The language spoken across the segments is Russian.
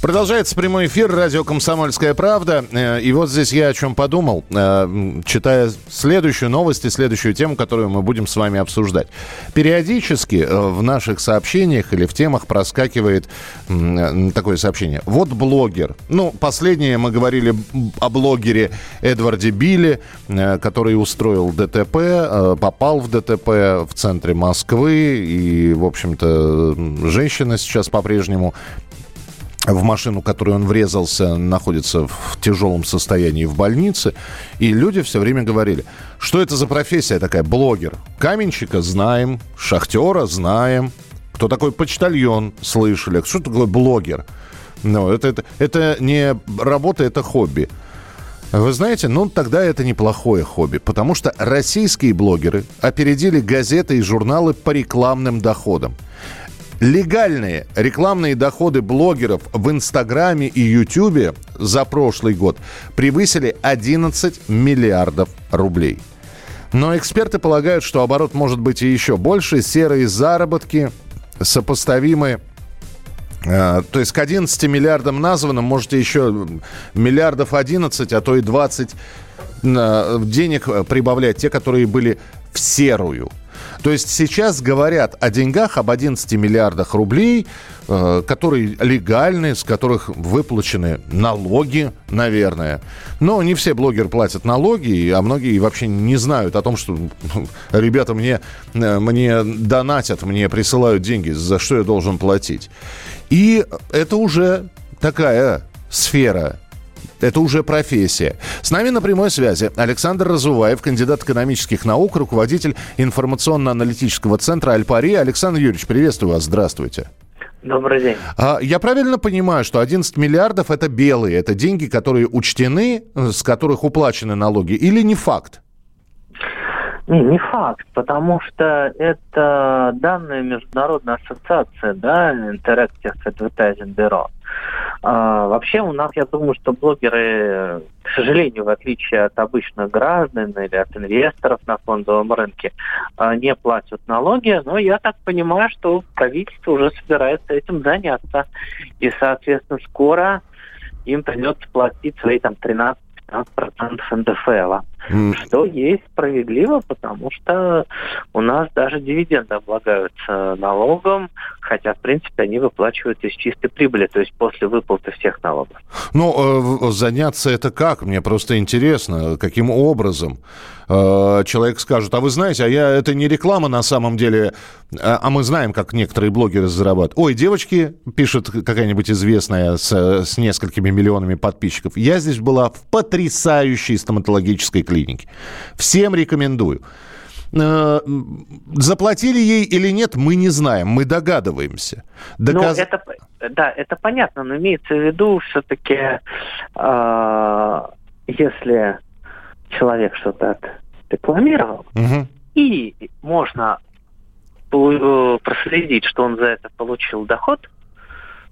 Продолжается прямой эфир радио «Комсомольская правда». Э, И вот здесь я о чем подумал, э, читая следующую новость и следующую тему, которую мы будем с вами обсуждать. Периодически э, в наших сообщениях или в темах проскакивает такое сообщение. Вот блогер. Ну, последнее мы говорили о блогере Эдварде Билли, э, который устроил ДТП, попал в ДТП в центре Москвы. И, в общем-то, женщина сейчас по-прежнему в машину, в которую он врезался, находится в тяжелом состоянии в больнице. И люди все время говорили, что это за профессия такая, блогер. Каменщика знаем, шахтера знаем, кто такой почтальон слышали, что такое блогер. Ну, это, это, это не работа, это хобби. Вы знаете, ну тогда это неплохое хобби, потому что российские блогеры опередили газеты и журналы по рекламным доходам. Легальные рекламные доходы блогеров в Инстаграме и Ютубе за прошлый год превысили 11 миллиардов рублей. Но эксперты полагают, что оборот может быть и еще больше. Серые заработки сопоставимы э, то есть к 11 миллиардам названным можете еще миллиардов 11, а то и 20 э, денег прибавлять, те, которые были в серую. То есть сейчас говорят о деньгах, об 11 миллиардах рублей, э, которые легальны, с которых выплачены налоги, наверное. Но не все блогеры платят налоги, а многие вообще не знают о том, что ребята мне, э, мне донатят, мне присылают деньги, за что я должен платить. И это уже такая сфера это уже профессия. С нами на прямой связи Александр Разуваев, кандидат экономических наук, руководитель информационно-аналитического центра «Альпари». Александр Юрьевич, приветствую вас, здравствуйте. Добрый день. А, Я правильно понимаю, что 11 миллиардов – это белые, это деньги, которые учтены, с которых уплачены налоги, или не факт? Не, не факт, потому что это данные Международной ассоциации, да, Interactive Advertising Bureau. А, вообще у нас, я думаю, что блогеры, к сожалению, в отличие от обычных граждан или от инвесторов на фондовом рынке, а, не платят налоги, но я так понимаю, что правительство уже собирается этим заняться. И, соответственно, скоро им придется платить свои там 13 15% НДФЛ. М. Что есть справедливо, потому что у нас даже дивиденды облагаются налогом, хотя, в принципе, они выплачиваются из чистой прибыли, то есть после выплаты всех налогов. Ну, э, заняться это как? Мне просто интересно, каким образом? Э, Человек скажет, а вы знаете, а я это не реклама на самом деле, а а мы знаем, как некоторые блогеры зарабатывают. Ой, девочки, пишет какая-нибудь известная с, с несколькими миллионами подписчиков, я здесь была в потрясающей стоматологической клинике. Всем рекомендую. Э, Заплатили ей или нет, мы не знаем, мы догадываемся. Доказ- Ну, это, да, это понятно, но имеется в виду все-таки, если человек что-то рекламировал, Мгм. и можно э, проследить, что он за это получил доход,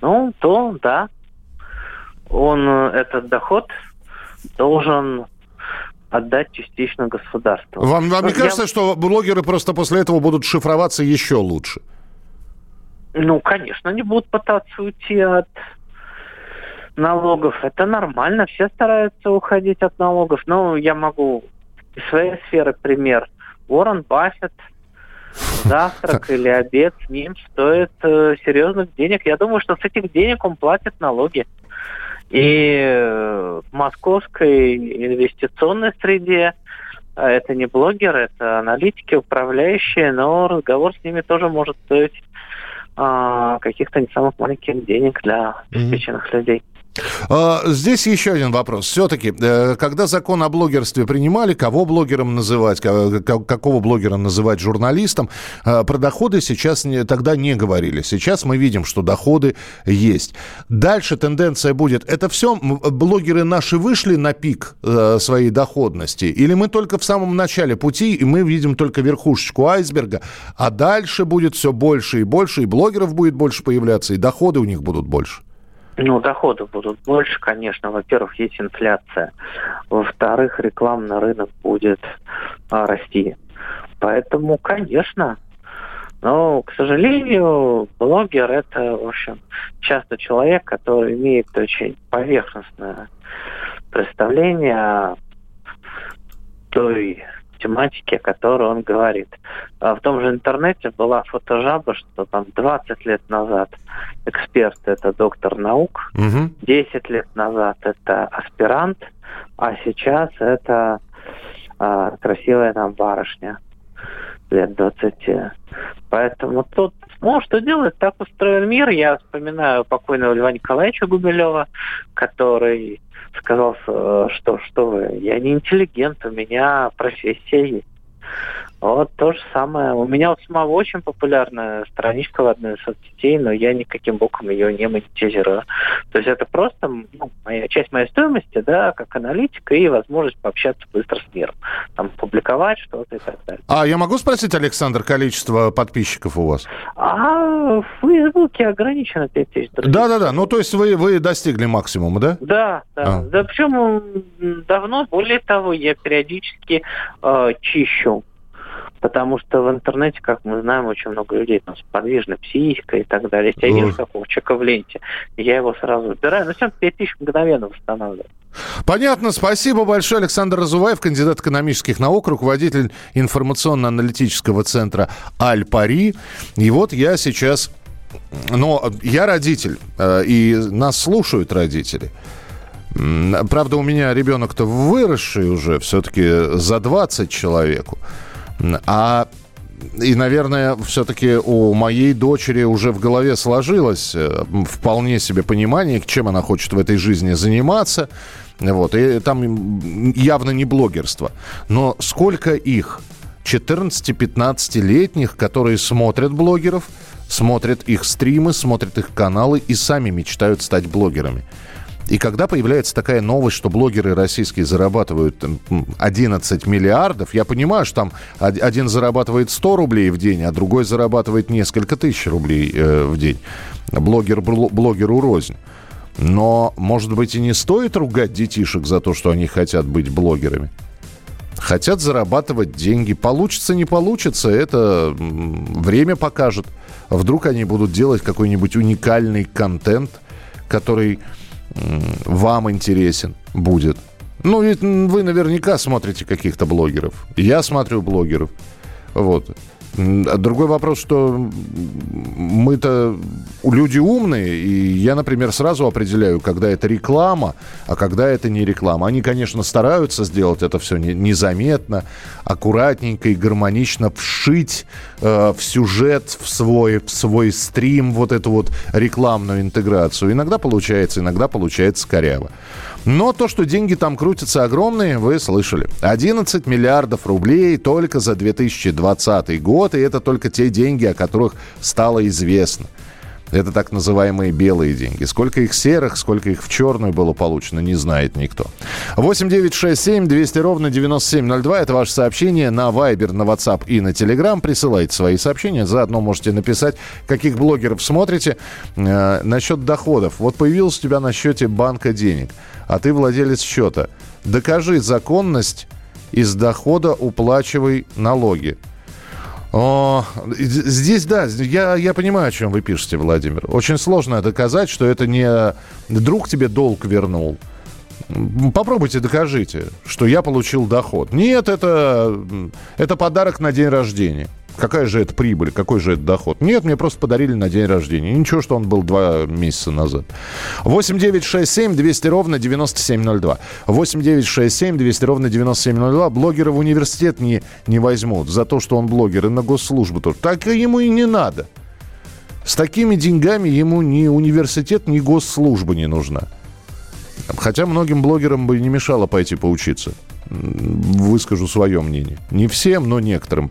ну, то да, он э, этот доход должен отдать частично государству. Вам, вам не Ну, я- кажется, что блогеры просто после этого будут шифроваться еще лучше? Ну, конечно, они будут пытаться уйти от налогов. Это нормально, все стараются уходить от налогов. Но я могу из своей сферы пример. Уоррен Баффет, завтрак или обед с ним стоит э, серьезных денег. Я думаю, что с этих денег он платит налоги. И э, в московской инвестиционной среде а это не блогеры, это аналитики, управляющие, но разговор с ними тоже может стоить а, каких-то не самых маленьких денег для обеспеченных людей. А, здесь еще один вопрос. Все-таки, э, когда закон о блогерстве принимали, кого блогером называть, какого блогера называть журналистом, э, про доходы сейчас тогда не говорили. Сейчас мы видим, что доходы есть. Дальше тенденция будет, это все блогеры наши вышли на пик э, своей доходности, или мы только в самом начале пути, и мы видим только верхушечку айсберга, а дальше будет все больше и больше, и блогеров будет больше появляться, и доходы у них будут больше? Ну, доходы будут больше, конечно. Во-первых, есть инфляция. Во-вторых, рекламный рынок будет а, расти. Поэтому, конечно. Но, к сожалению, блогер это, в общем, часто человек, который имеет очень поверхностное представление о той тематике, о которой он говорит. А в том же интернете была фотожаба, что там 20 лет назад эксперт – это доктор наук, угу. 10 лет назад это аспирант, а сейчас это а, красивая там барышня лет 20. Поэтому тут, ну, что делать, так устроен мир. Я вспоминаю покойного Льва Николаевича Гумилева, который сказал, э, что, что вы, я не интеллигент, у меня профессия есть. Вот то же самое. У меня у самого очень популярная страничка в одной из соцсетей, но я никаким боком ее не монетизирую. То есть это просто ну, моя, часть моей стоимости, да, как аналитика и возможность пообщаться быстро с миром. Там публиковать что-то и так далее. А я могу спросить, Александр, количество подписчиков у вас? А в Фейсбуке ограничено 5000. Да-да-да, ну то есть вы, вы достигли максимума, да? Да, да. А. Да причем давно, более того, я периодически э, чищу Потому что в интернете, как мы знаем, очень много людей там с подвижной психикой и так далее. Если я вижу такого человека в ленте, я его сразу убираю. Но все 5 тысяч мгновенно восстанавливаю. Понятно. Спасибо большое. Александр Разуваев, кандидат экономических наук, руководитель информационно-аналитического центра «Аль-Пари». И вот я сейчас... Но я родитель, э, и нас слушают родители. Правда, у меня ребенок-то выросший уже, все-таки за 20 человеку. А и, наверное, все-таки у моей дочери уже в голове сложилось э, вполне себе понимание, чем она хочет в этой жизни заниматься. Вот. И там явно не блогерство. Но сколько их? 14-15-летних, которые смотрят блогеров, смотрят их стримы, смотрят их каналы и сами мечтают стать блогерами. И когда появляется такая новость, что блогеры российские зарабатывают 11 миллиардов, я понимаю, что там один зарабатывает 100 рублей в день, а другой зарабатывает несколько тысяч рублей э, в день. Блогер блогеру рознь. Но, может быть, и не стоит ругать детишек за то, что они хотят быть блогерами. Хотят зарабатывать деньги. Получится, не получится, это время покажет. Вдруг они будут делать какой-нибудь уникальный контент, который вам интересен будет. Ну, ведь вы наверняка смотрите каких-то блогеров. Я смотрю блогеров. Вот. Другой вопрос, что мы-то люди умные, и я, например, сразу определяю, когда это реклама, а когда это не реклама. Они, конечно, стараются сделать это все незаметно, аккуратненько и гармонично вшить э, в сюжет, в свой, в свой стрим вот эту вот рекламную интеграцию. Иногда получается, иногда получается коряво. Но то, что деньги там крутятся огромные, вы слышали. 11 миллиардов рублей только за 2020 год, и это только те деньги, о которых стало известно. Это так называемые белые деньги. Сколько их серых, сколько их в черную было получено, не знает никто. 8 9 6 7 200 ровно 9702. Это ваше сообщение на Viber, на WhatsApp и на Telegram. Присылайте свои сообщения. Заодно можете написать, каких блогеров смотрите. Э, насчет доходов. Вот появилось у тебя на счете банка денег а ты владелец счета. Докажи законность из дохода уплачивай налоги. О, здесь, да, я, я понимаю, о чем вы пишете, Владимир. Очень сложно доказать, что это не друг тебе долг вернул. Попробуйте, докажите, что я получил доход. Нет, это, это подарок на день рождения. Какая же это прибыль, какой же это доход? Нет, мне просто подарили на день рождения. Ничего, что он был два месяца назад. 8 9 6 7 200 ровно 9702. 8 9 6 7 200 ровно 9702. Блогера в университет не, не возьмут за то, что он блогер, и на госслужбу тоже. Так ему и не надо. С такими деньгами ему ни университет, ни госслужба не нужна. Хотя многим блогерам бы не мешало пойти поучиться. Выскажу свое мнение. Не всем, но некоторым.